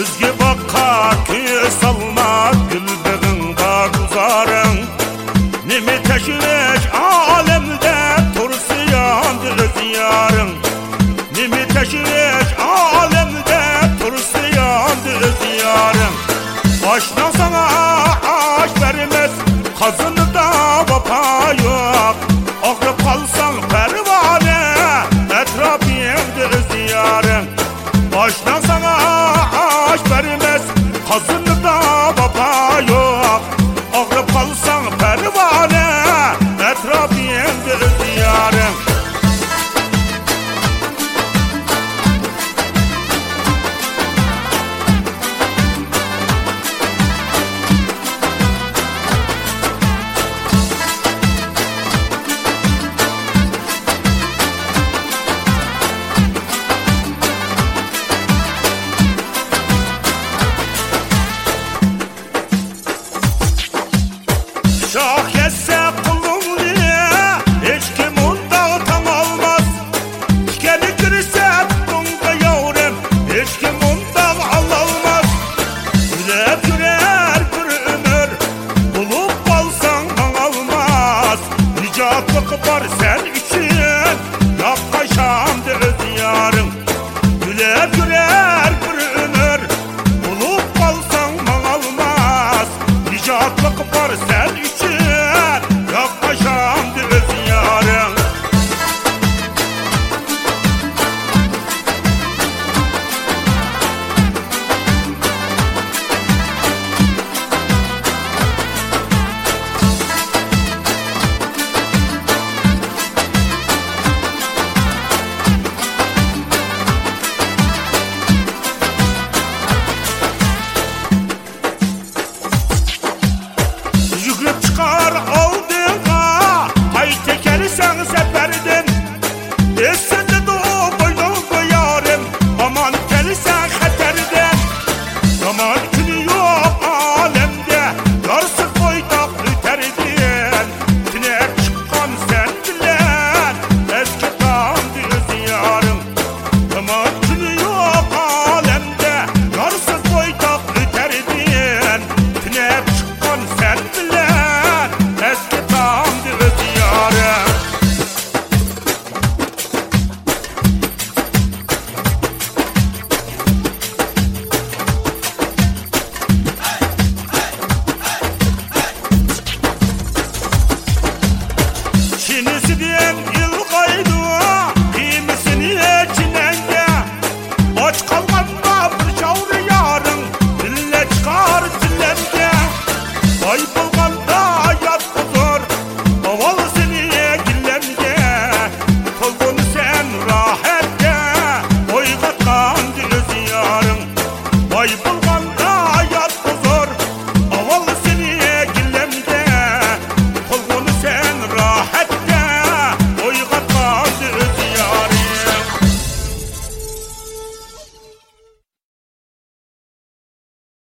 Көзге баққа күйе салма күлбігің бар ұзарың Неме тәшілік әлемде тұрсиян дүріз ярың Неме тәшілік әлемде тұрсиян дүріз ярың Ашна сана аш vermez Kazını da bapa yok Ağrıp kalsan pervane Etrafı yemdi ziyarın Baştan sana baş vermez Hazırlıkta rahatlık var sen için sunset. يبقى القيدون